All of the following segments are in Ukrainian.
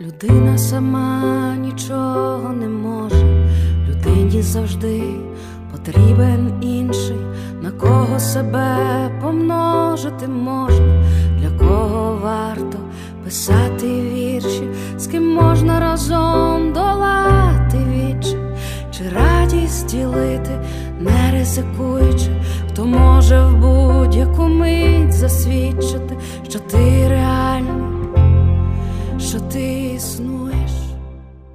Людина сама нічого не може, людині завжди потрібен інший, на кого себе помножити можна, для кого варто писати вірші, з ким можна разом долати вічі, чи радість ділити, не ризикуючи, хто може в будь-яку мить засвідчити, що ти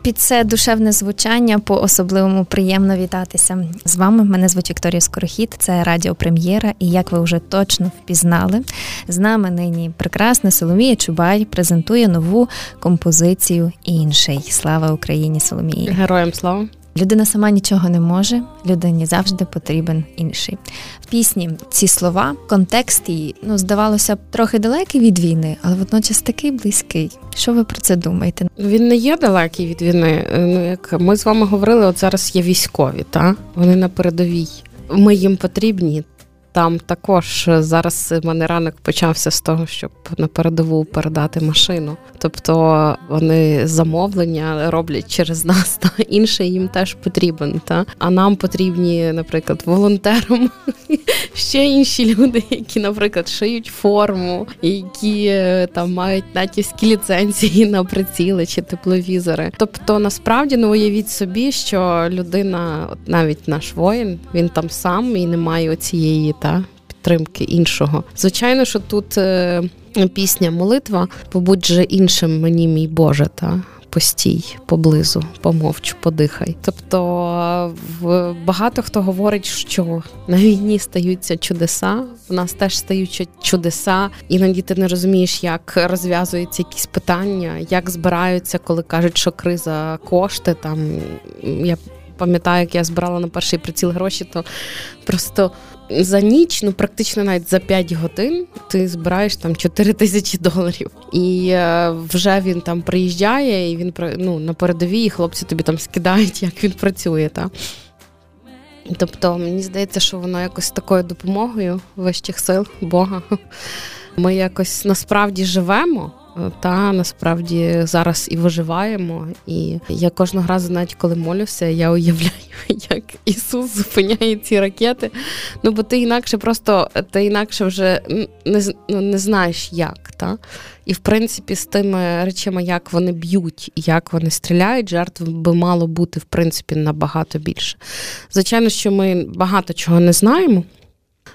Під це душевне звучання по особливому приємно вітатися з вами. Мене звуть Вікторія Скорохід, це Радіо Прем'єра. І як ви вже точно впізнали, з нами нині прекрасна Соломія Чубай презентує нову композицію інший. Слава Україні, Соломії! Героям слава! Людина сама нічого не може, людині завжди потрібен інший. В пісні ці слова, контекст її, ну, здавалося б, трохи далекий від війни, але водночас такий близький. Що ви про це думаєте? Він не є далекий від війни. Ну як ми з вами говорили, от зараз є військові, та вони на передовій. Ми їм потрібні. Там також зараз мене ранок почався з того, щоб на передову передати машину. Тобто вони замовлення роблять через нас, та інше їм теж потрібен. Та а нам потрібні, наприклад, волонтерам ще інші люди, які, наприклад, шиють форму, які е, там мають натівські ліцензії на приціли чи тепловізори. Тобто, насправді ну уявіть собі, що людина, от навіть наш воїн, він там сам і не має оцієї та підтримки іншого. Звичайно, що тут е, пісня молитва побудь же іншим мені, мій Боже, та. Постій поблизу, помовчу, подихай. Тобто багато хто говорить, що на війні стаються чудеса. У нас теж стають чудеса, іноді ти не розумієш, як розв'язуються якісь питання, як збираються, коли кажуть, що криза кошти. Там я пам'ятаю, як я збирала на перший приціл гроші, то просто за ніч, ну практично навіть за 5 годин, ти збираєш там 4 тисячі доларів. І е, вже він там приїжджає, і він ну, на передовій, і хлопці тобі там скидають, як він працює. Та. Тобто, мені здається, що воно якось такою допомогою вищих сил Бога. Ми якось насправді живемо. Та насправді зараз і виживаємо. І я кожного разу, навіть коли молюся, я уявляю, як Ісус зупиняє ці ракети. Ну бо ти інакше просто ти інакше вже не ну, не знаєш як. Та? І в принципі, з тими речами, як вони б'ють і як вони стріляють, жертв би мало бути в принципі набагато більше. Звичайно, що ми багато чого не знаємо.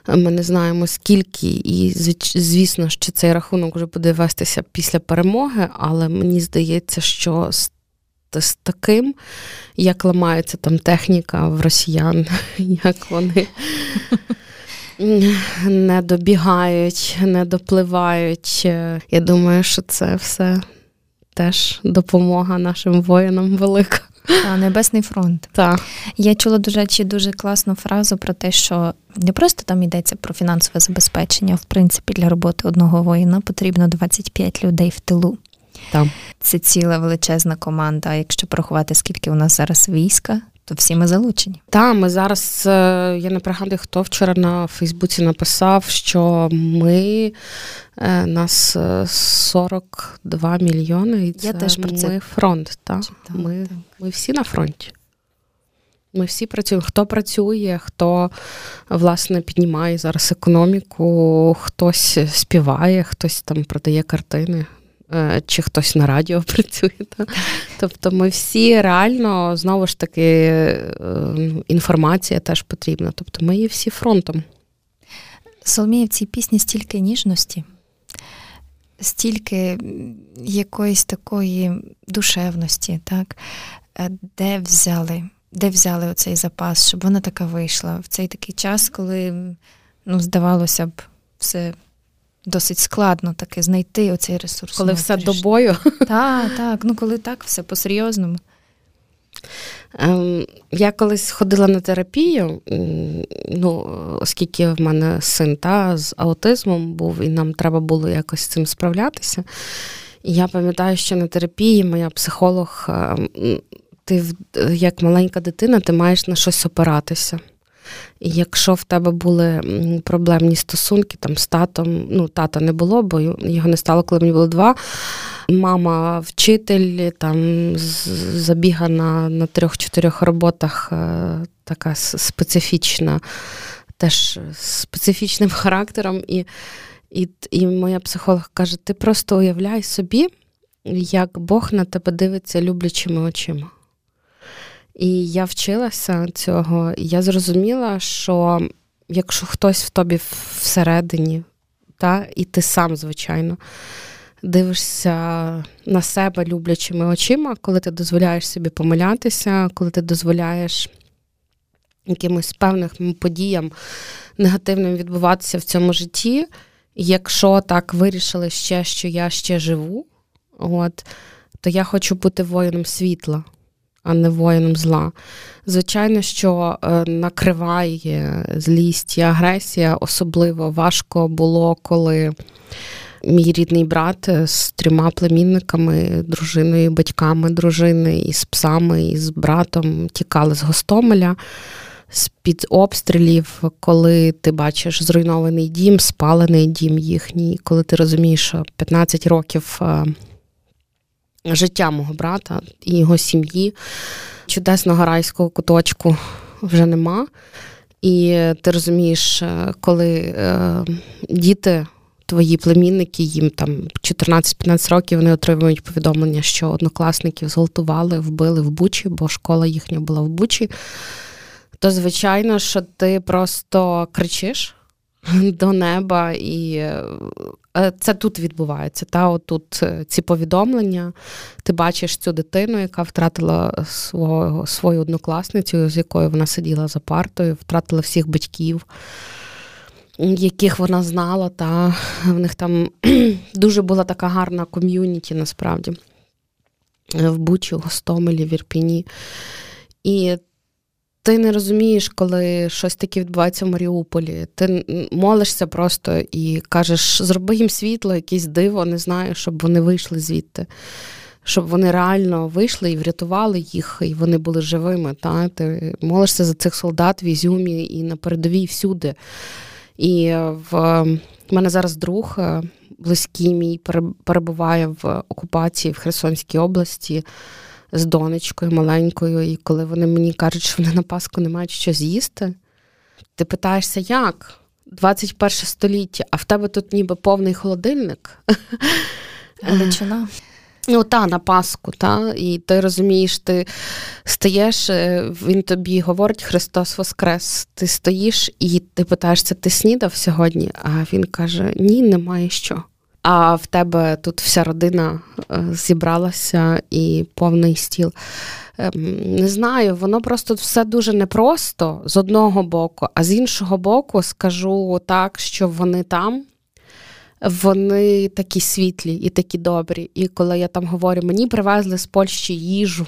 Ми не знаємо скільки, і звісно, що цей рахунок вже буде вестися після перемоги, але мені здається, що з, з таким, як ламається там техніка в росіян, як вони. Не добігають, не допливають. Я думаю, що це все теж допомога нашим воїнам велика. Та, Небесний фронт. Так. Я чула дуже речі, дуже класну фразу про те, що не просто там йдеться про фінансове забезпечення, в принципі, для роботи одного воїна потрібно 25 людей в тилу. Там. Це ціла величезна команда. Якщо порахувати, скільки у нас зараз війська, то всі ми залучені. Так, ми зараз, е, я не пригадую, хто вчора на Фейсбуці написав, що ми е, нас 42 е, мільйони, і це я теж про це ми фронт. Та? Ми, ми всі на фронті. Ми всі працюємо. Хто працює, хто власне піднімає зараз економіку, хтось співає, хтось там продає картини. Е, чи хтось на радіо працює. Та? Тобто ми всі реально, знову ж таки, е, ну, інформація теж потрібна. Тобто ми є всі фронтом. Соломія, в цій пісні стільки ніжності, стільки якоїсь такої душевності, так? Е, де взяли де взяли оцей запас, щоб вона така вийшла в цей такий час, коли ну, здавалося б, все досить складно таке знайти оцей ресурс. Коли все до бою. Так, так. Ну коли так, все по-серйозному. Ем, я колись ходила на терапію, ну, оскільки в мене син та, з аутизмом був, і нам треба було якось з цим справлятися. І я пам'ятаю, що на терапії моя психолог, ем, ти як маленька дитина, ти маєш на щось опиратися. Якщо в тебе були проблемні стосунки там з татом, ну тата не було, бо його не стало, коли мені було два. Мама вчитель, там забігана на трьох-чотирьох роботах, е, така специфічна, теж специфічним характером. І, і, І моя психолог каже: ти просто уявляй собі, як Бог на тебе дивиться люблячими очима. І я вчилася цього, і я зрозуміла, що якщо хтось в тобі всередині, та, і ти сам, звичайно, дивишся на себе люблячими очима, коли ти дозволяєш собі помилятися, коли ти дозволяєш якимось певним подіям негативним відбуватися в цьому житті. Якщо так вирішили ще, що я ще живу, от, то я хочу бути воїном світла а не воїном зла. Звичайно, що е, накриває злість і агресія, особливо важко було, коли мій рідний брат з трьома племінниками, дружиною, батьками дружини, і з псами, і з братом тікали з Гостомеля. З-під обстрілів, коли ти бачиш зруйнований дім, спалений дім їхній, коли ти розумієш, що 15 років е, життя мого брата і його сім'ї. Чудесного райського куточку вже нема. І ти розумієш, е, коли е, діти, твої племінники, їм там 14-15 років вони отримують повідомлення, що однокласників зґвалтували, вбили в Бучі, бо школа їхня була в Бучі. То, звичайно, що ти просто кричиш до неба, і е, це тут відбувається. Та Отут е, ці повідомлення. Ти бачиш цю дитину, яка втратила свого, свою однокласницю, з якою вона сиділа за партою, втратила всіх батьків, яких вона знала. Та В них там дуже була така гарна ком'юніті насправді в Бучі, Гостомелі, в Ірпіні. І ти не розумієш, коли щось таке відбувається в Маріуполі. Ти молишся просто і кажеш, зроби їм світло, якесь диво, не знаю, щоб вони вийшли звідти. Щоб вони реально вийшли і врятували їх, і вони були живими. Та? Ти молишся за цих солдат в Ізюмі і на передовій всюди. І в мене зараз друг е, близький мій перебуває в окупації в Херсонській області з донечкою маленькою, і коли вони мені кажуть, що вони на Пасху не мають що з'їсти, ти питаєшся, як? 21 століття, а в тебе тут ніби повний холодильник. Величина. Ну, та, на Пасху, та, і ти розумієш, ти стаєш, е, він тобі говорить Христос Воскрес. Ти стоїш і ти питаєшся, ти снідав сьогодні? А він каже: Ні, немає що а в тебе тут вся родина е, зібралася і повний стіл. Ем, не знаю, воно просто все дуже непросто з одного боку, а з іншого боку, скажу так, що вони там вони такі світлі і такі добрі. І коли я там говорю, мені привезли з Польщі їжу,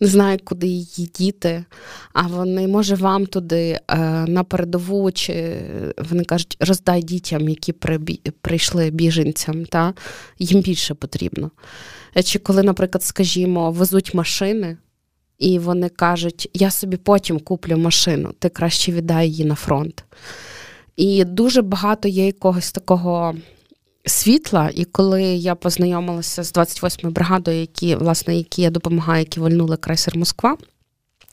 не знаю, куди її діти. А вони, може, вам туди е, на передову, чи вони кажуть, роздай дітям, які прийшли біженцям, та їм більше потрібно. Е, чи коли, наприклад, скажімо, везуть машини. І вони кажуть, я собі потім куплю машину, ти краще віддай її на фронт. І дуже багато є якогось такого світла, і коли я познайомилася з 28-ю бригадою, які, власне, які я допомагаю, які вольнули крейсер Москва,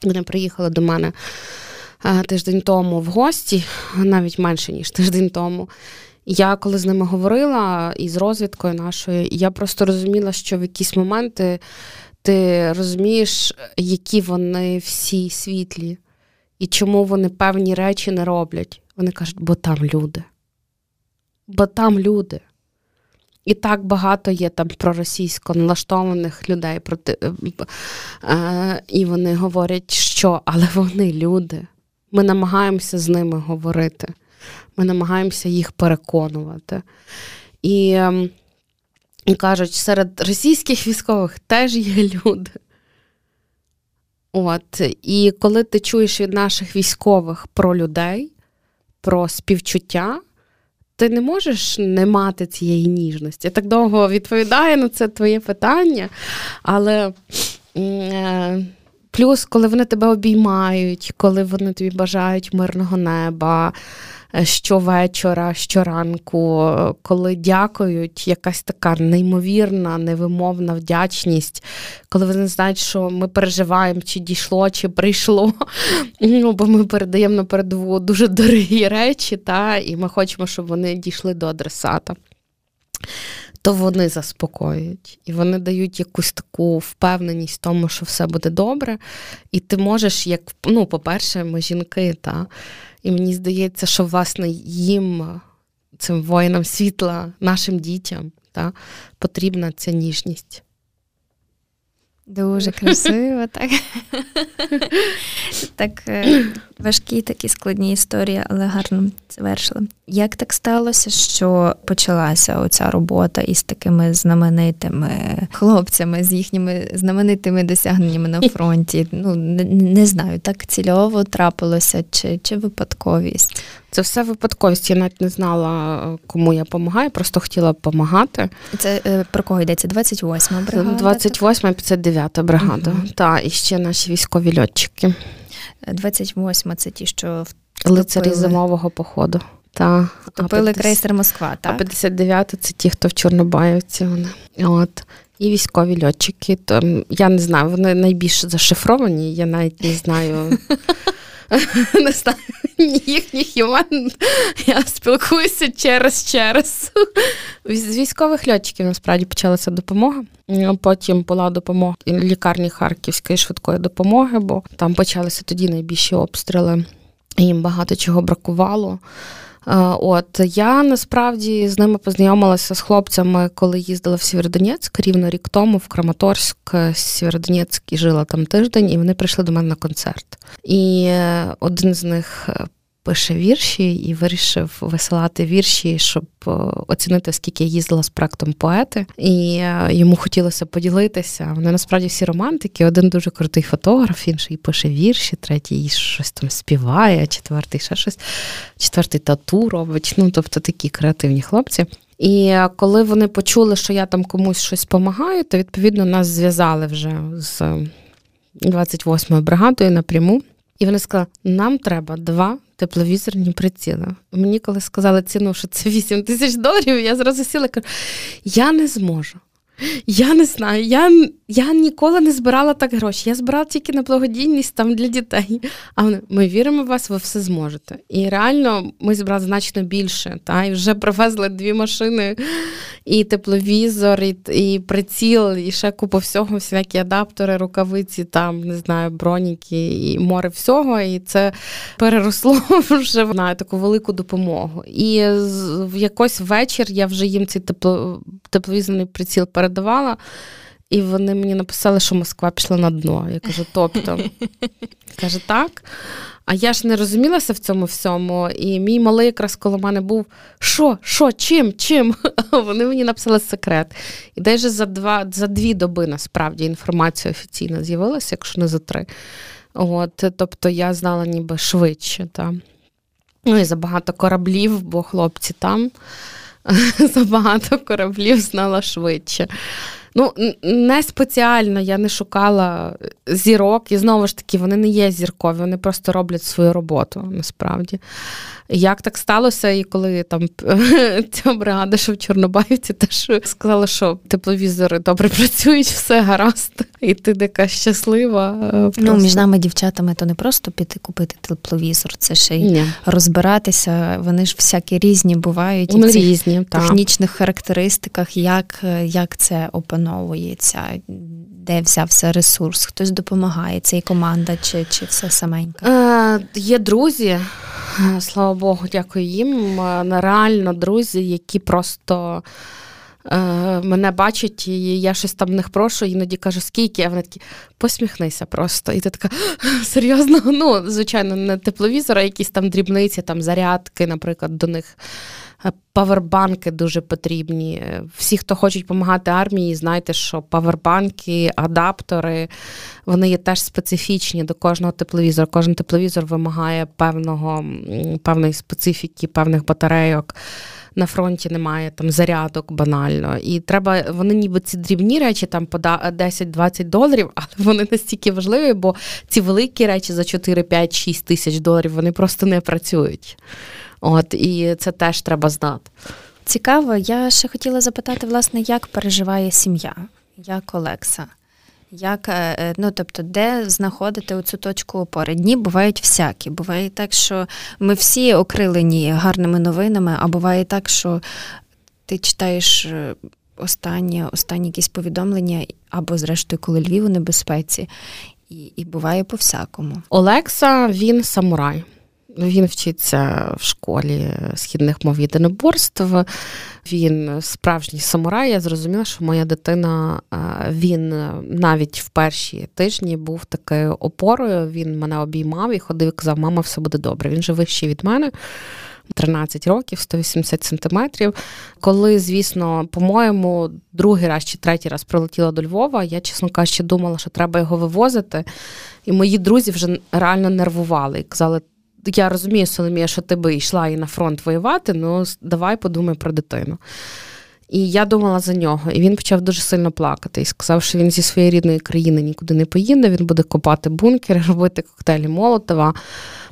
вони приїхали до мене е, тиждень тому в гості, навіть менше, ніж тиждень тому. Я коли з ними говорила і з розвідкою нашою, я просто розуміла, що в якісь моменти ти розумієш, які вони всі світлі, і чому вони певні речі не роблять. Вони кажуть, бо там люди. Бо там люди. І так багато є там проросійсько налаштованих людей проти е, е, і вони говорять, що але вони люди. Ми намагаємося з ними говорити, ми намагаємося їх переконувати. І, ем, і кажуть, серед російських військових теж є люди. От, І коли ти чуєш від наших військових про людей, про співчуття ти не можеш не мати цієї ніжності. Я так довго відповідаю на це твоє питання, але. Е, плюс, коли вони тебе обіймають, коли вони тобі бажають мирного неба, щовечора, щоранку, коли дякують, якась така неймовірна, невимовна вдячність, коли вони знають, що ми переживаємо, чи дійшло, чи прийшло. Ну, Бо ми передаємо на передову дуже дорогі речі, та, і ми хочемо, щоб вони дійшли до адресата то вони заспокоюють і вони дають якусь таку впевненість в тому, що все буде добре. І ти можеш, як ну, по-перше, ми жінки, та, і мені здається, що власне їм, цим воїнам світла, нашим дітям, та, потрібна ця ніжність. Дуже красиво, так. Так е, важкі такі складні історії, але гарно завершили. Як так сталося, що почалася оця робота із такими знаменитими хлопцями, з їхніми знаменитими досягненнями на фронті? Ну не, не знаю, так цільово трапилося чи, чи випадковість? Це все випадковість. Я навіть не знала, кому я допомагаю, просто хотіла допомагати. Це е, про кого йдеться? 28-ма бригада? 28-ма, 59-та бригада. Угу. Та, і ще наші військові льотчики. 28-ма це ті, що вступили. лицарі зимового походу. Та, Втопили 50... крейсер Москва, так? А 59 це ті, хто в Чорнобаївці. Вони. От. І військові льотчики. То, я не знаю, вони найбільш зашифровані, я навіть не знаю. Не знаю їхніх імен. Я спілкуюся через через. З військових льотчиків насправді почалася допомога. Потім була допомога лікарні Харківської швидкої допомоги, бо там почалися тоді найбільші обстріли. Їм багато чого бракувало. От я насправді з ними познайомилася з хлопцями, коли їздила в Сєвєродонецьк рівно рік тому в Краматорськ, Сєвєродонецьк і жила там тиждень, і вони прийшли до мене на концерт. І е, один з них е, пише вірші і вирішив висилати вірші, щоб е, оцінити, скільки я їздила з проектом поети. І е, йому хотілося поділитися. Вони насправді всі романтики. Один дуже крутий фотограф, інший пише вірші, третій щось там співає, четвертий ще щось, четвертий тату робить. Ну, тобто такі креативні хлопці. І е, коли вони почули, що я там комусь щось допомагаю, то відповідно нас зв'язали вже з 28-ю бригадою напряму. І вона сказала: нам треба два тепловізорні приціли. Мені коли сказали ціну, що це 8 тисяч доларів, я зразу сіла і кажу, я не зможу. Я не знаю, я я ніколи не збирала так гроші. Я збирала тільки на благодійність там для дітей. А вони, ми віримо в вас, ви все зможете. І реально ми зібрали значно більше. Та, І вже привезли дві машини, і тепловізор, і і приціл, і ще купу всього, всякі адаптери, рукавиці, там, не знаю, броніки, і море всього. І це переросло вже на таку велику допомогу. І в якось вечір я вже їм цей тепло, тепловізорний приціл передавала. І вони мені написали, що Москва пішла на дно. Я кажу, тобто, каже, так. А я ж не розумілася в цьому всьому. І мій малий якраз коло мене був: що, що, чим, чим? Вони мені написали секрет. І десь за два, за дві доби насправді інформація офіційна з'явилася, якщо не за три. От, Тобто я знала ніби швидше. Та. Ну і забагато кораблів, бо хлопці там. Забагато кораблів знала швидше. Ну, не спеціально я не шукала зірок, і знову ж таки, вони не є зіркові, вони просто роблять свою роботу насправді. Як так сталося, і коли там ця бригада, що в Чорнобаївці, теж сказала, що тепловізори добре працюють, все гаразд, і ти така щаслива. Е, ну, просто. Ну, між нами, дівчатами, то не просто піти купити тепловізор, це ще й Ні. розбиратися. Вони ж всякі різні бувають Вони і різні, технічних характеристиках, як, як це опановується, де взявся ресурс, хтось допомагає, це і команда, чи, чи все саменька? Е, Є друзі. Слава Богу, дякую їм. Реально друзі, які просто е, мене бачать, і я щось там в них прошу, іноді кажу, скільки, а вони такі посміхнися просто. І ти така серйозно, ну, звичайно, не тепловізор, а якісь там дрібниці, там зарядки, наприклад, до них. Е, павербанки дуже потрібні. Всі, хто хочуть допомагати армії, знайте, що павербанки, адаптери вони є теж специфічні до кожного тепловізора. Кожен тепловізор вимагає певного, певної специфіки, певних батарейок. На фронті немає там зарядок банально. І треба, вони ніби ці дрібні речі, там по 10-20 доларів, але вони настільки важливі, бо ці великі речі за 4, 5, 6 тисяч доларів вони просто не працюють. От і це теж треба знати. Цікаво, я ще хотіла запитати, власне, як переживає сім'я, як Олекса. Як, е, е, ну, тобто, де знаходити цю точку опори? Дні бувають всякі. Буває так, що ми всі окрилені гарними новинами, а буває так, що ти читаєш е, останні, останні якісь повідомлення, або, зрештою, коли Львів у небезпеці, і, і буває по всякому. Олекса він самурай. Він вчиться в школі східних мов єдиноборств. Він справжній самурай. Я зрозуміла, що моя дитина він навіть в перші тижні був такою опорою. Він мене обіймав і ходив і казав, мама, все буде добре. Він же вищий від мене. 13 років, 180 сантиметрів. Коли, звісно, по-моєму, другий раз чи третій раз прилетіла до Львова, я, чесно кажучи, думала, що треба його вивозити. І мої друзі вже реально нервували і казали: я розумію, Соломія, що ти би йшла і на фронт воювати, ну давай подумай про дитину. І я думала за нього. І він почав дуже сильно плакати і сказав, що він зі своєї рідної країни нікуди не поїде, він буде копати бункери, робити коктейлі Молотова.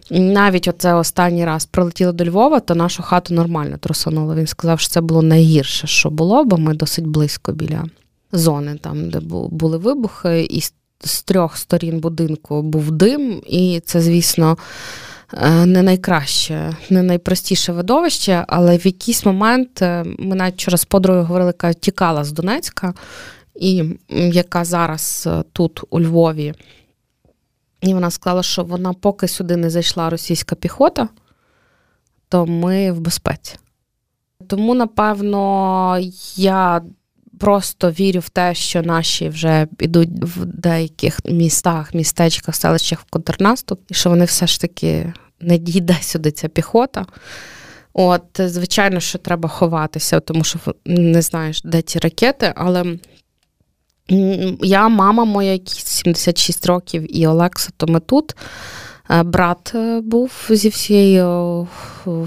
Навіть оце останній раз прилетіло до Львова, то нашу хату нормально трусануло. Він сказав, що це було найгірше, що було, бо ми досить близько біля зони, там, де були вибухи, і з трьох сторін будинку був дим, і це, звісно. Е, не найкраще, не найпростіше видовище, але в якийсь момент е, ми навіть через подругою говорили, яка тікала з Донецька, і яка зараз е, тут, у Львові, і вона сказала, що вона поки сюди не зайшла російська піхота, то ми в безпеці. Тому, напевно, я просто вірю в те, що наші вже йдуть в деяких містах, містечках, селищах в контрнаступ, і що вони все ж таки не дійде сюди ця піхота. От, звичайно, що треба ховатися, тому що не знаєш, де ці ракети, але. Я, мама моя, 76 років, і Олекса, то ми тут. Е, брат е, був зі всією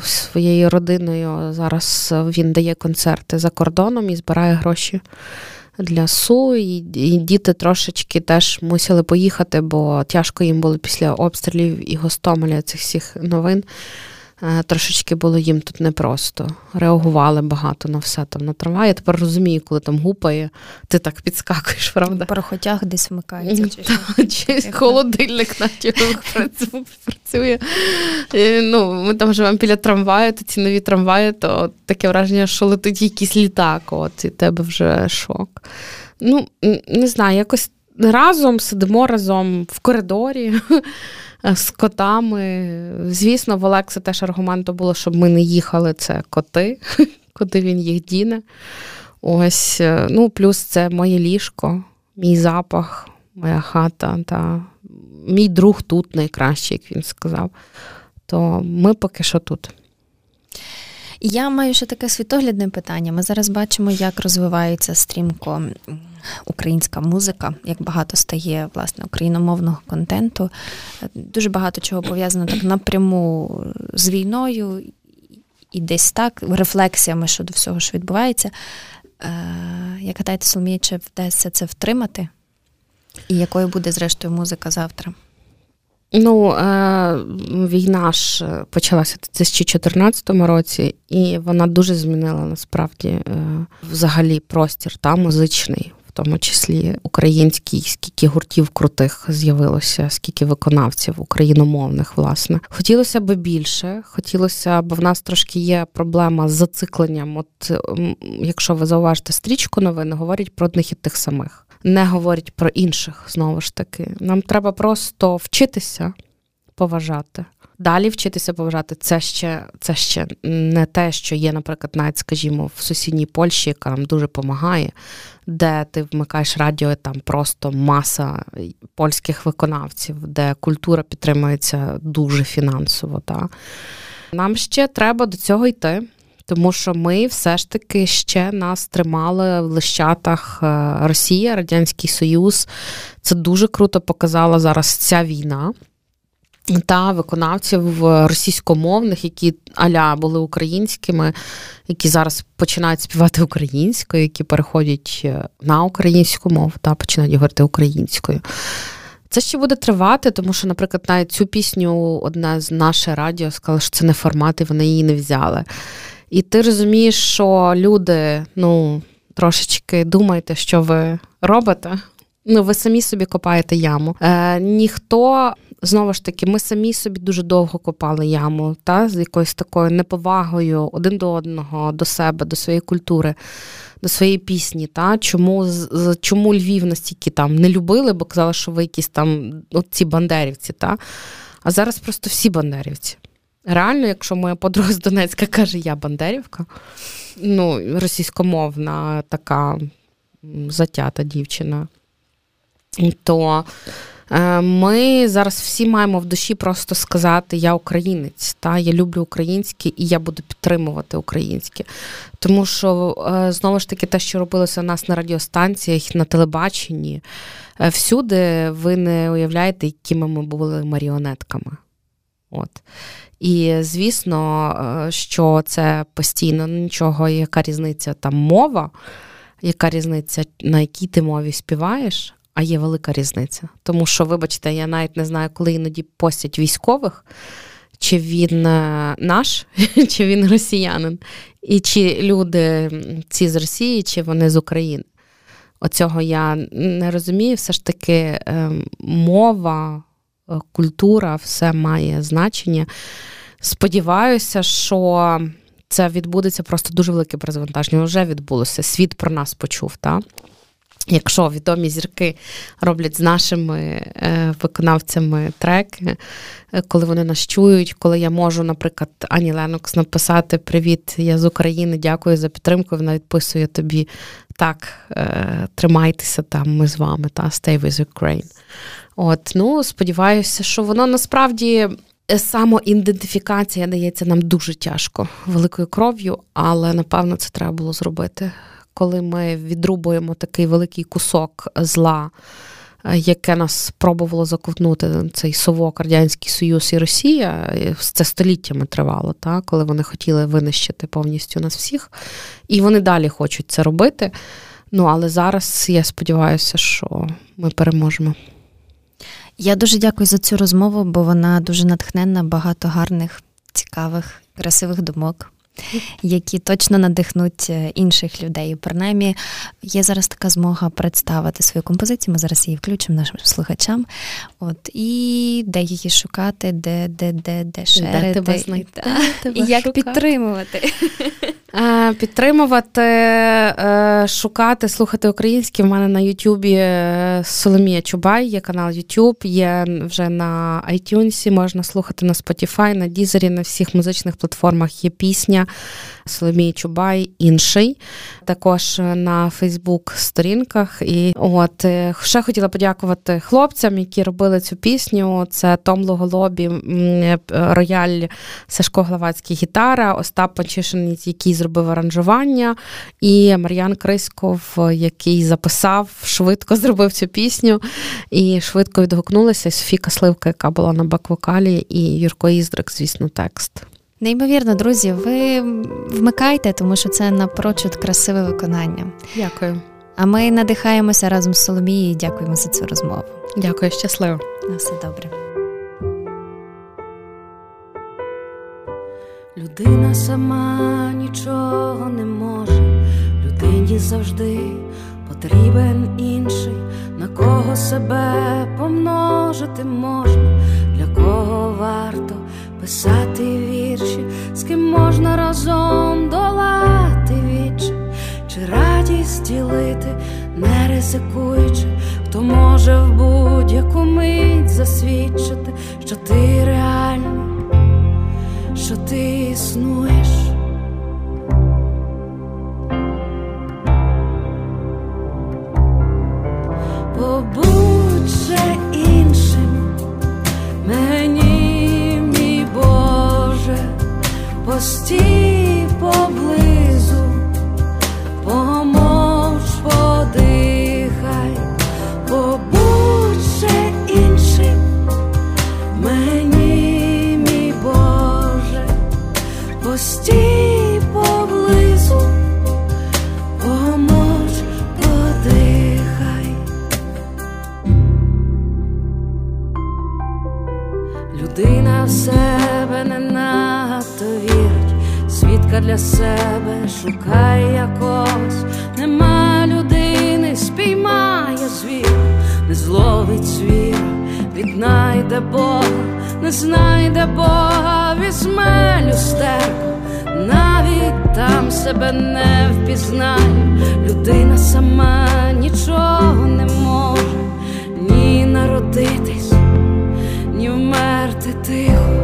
своєю родиною. Зараз він дає концерти за кордоном і збирає гроші для СУ. І діти трошечки теж мусили поїхати, бо тяжко їм було після обстрілів і Гостомеля цих всіх новин. Е, трошечки було їм тут непросто. Реагували багато на все там на трамвай. Я тепер розумію, коли там гупає, ти так підскакуєш, правда? Порохотяг десь вмикається. Чи, чи холодильник наче працює. І, ну, Ми там живемо біля трамваю, то ці нові трамваї, то таке враження, що летить якийсь літак, от і тебе вже шок. Ну, не знаю, якось разом сидимо разом в коридорі. з котами. Звісно, в Олекса теж аргументу було, щоб ми не їхали. Це коти, куди він їх діне. Ось, е, ну, плюс це моє ліжко, мій запах, моя хата. Та Мій друг тут найкращий, як він сказав. То ми поки що тут. Я маю ще таке світоглядне питання. Ми зараз бачимо, як розвивається стрімко українська музика, як багато стає власне україномовного контенту. Дуже багато чого пов'язано так напряму з війною і десь так, рефлексіями щодо всього, що відбувається. Е, як гадаєте, Соломія, чи вдасться це втримати? І якою буде, зрештою, музика завтра? Ну, е, війна ж почалася в 2014 році, і вона дуже змінила насправді е, взагалі простір та музичний В тому числі український, скільки гуртів крутих з'явилося, скільки виконавців україномовних, власне. Хотілося б більше. Хотілося б в нас трошки є проблема з зацикленням. От якщо ви зауважите стрічку новин, говорять про одних і тих самих. Не говорять про інших знову ж таки. Нам треба просто вчитися поважати далі вчитися поважати. Це ще це ще не те, що є, наприклад, навіть, скажімо, в сусідній Польщі, яка нам дуже допомагає, де ти вмикаєш радіо, і там просто маса польських виконавців, де культура підтримується дуже фінансово. Та. Нам ще треба до цього йти. Тому що ми все ж таки ще нас тримали в лищатах е, Росія, Радянський Союз. Це дуже круто показала зараз ця війна та виконавців російськомовних, які аля були українськими, які зараз починають співати українською, які переходять е, на українську мову та починають говорити українською. Це ще буде тривати, тому що, наприклад, навіть цю пісню одне з наше радіо сказала, що це не формат, і вони її не взяли. І ти розумієш, що люди, ну, трошечки думайте, що ви робите. Ну, ви самі собі копаєте яму. Е, Ніхто знову ж таки, ми самі собі дуже довго копали яму, та з якоюсь такою неповагою один до одного, до себе, до своєї культури, до своєї пісні. Та Чому чому Львів настільки там не любили, бо казали, що ви якісь там от ці бандерівці. Та? А зараз просто всі бандерівці. Реально, якщо моя подруга з Донецька каже, я Бандерівка, ну, російськомовна така затята дівчина, то е, ми зараз всі маємо в душі просто сказати Я українець, та я люблю українське і я буду підтримувати українське. Тому що е, знову ж таки те, що робилося у нас на радіостанціях, на телебаченні, е, всюди ви не уявляєте, якими ми були маріонетками. От. І звісно, е, що це постійно нічого, яка різниця там мова, яка різниця, на якій ти мові співаєш, а є велика різниця. Тому що, вибачте, я навіть не знаю, коли іноді постять військових, чи він е, наш, чи він росіянин, і чи люди ці з Росії, чи вони з України. Оцього я не розумію. Все ж таки, ем, мова. Е, культура, все має значення. Сподіваюся, що це відбудеться просто дуже велике перезавантаження. Вже відбулося. Світ про нас почув. так? Якщо відомі зірки роблять з нашими е, виконавцями треки, е, коли вони нас чують, коли я можу, наприклад, Ані Ленокс написати Привіт, я з України, дякую за підтримку. Вона відписує тобі так, е, тримайтеся там, ми з вами, та Stay with Ukraine. От, ну, сподіваюся, що воно насправді. Самоідентифікація дається нам дуже тяжко великою кров'ю, але напевно це треба було зробити коли ми відрубуємо такий великий кусок зла, е, яке нас спробувало заковтнути цей совок Радянський Союз і Росія, це століттями тривало, та, коли вони хотіли винищити повністю нас всіх, і вони далі хочуть це робити. Ну, але зараз я сподіваюся, що ми переможемо. Я дуже дякую за цю розмову, бо вона дуже натхненна, багато гарних, цікавих, красивих думок які точно надихнуть е, інших людей. Принаймні, є зараз така змога представити свою композицію. Ми зараз її включимо нашим слухачам. От і де її шукати, де де, де, де шерити, де тебе знайти, і як шукати. підтримувати. Е, підтримувати, е, шукати, слухати українське. В мене на Ютубі Соломія Чубай, є канал Ютуб, є вже на iTunes, можна слухати на Spotify, на Дізері, на всіх музичних платформах є пісня. Соломії Чубай, інший, також на Фейсбук-сторінках. І от е, ще хотіла подякувати хлопцям, які робили цю пісню. Це Том Логолобі, рояль Сашко Главацький гітара, Остап Панчишин, який зробив аранжування, і Мар'ян Криськов, який записав, швидко зробив цю пісню і швидко відгукнулася. Софіка Сливка, яка була на бак-вокалі, і Юрко Іздрик, звісно, текст. Неймовірно, друзі, ви вмикайте, тому що це напрочуд красиве виконання. Дякую. А ми надихаємося разом з Соломією і дякуємо за цю розмову. Дякую, щасливо. На все добре. Людина сама нічого не може, людині завжди потрібен інший, на кого себе помножити можна, для кого варто писати вірші, з ким можна разом долати вічі, чи радість ділити, не ризикуючи, хто може в будь-яку мить засвідчити, що ти реальний, що ти існуєш. відмовить віра, віднайде Бога, не знайде Бога, візьме люстерку, навіть там себе не впізнає, людина сама нічого не може, ні народитись, ні вмерти тихо.